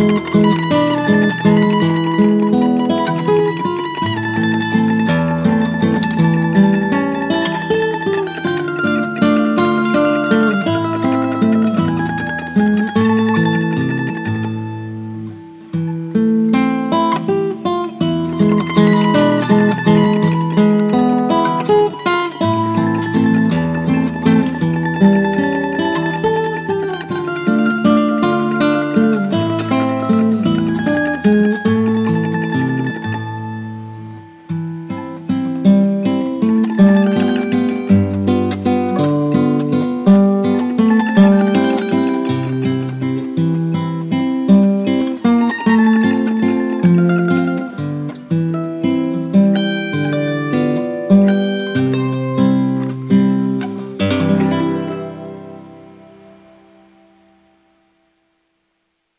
Música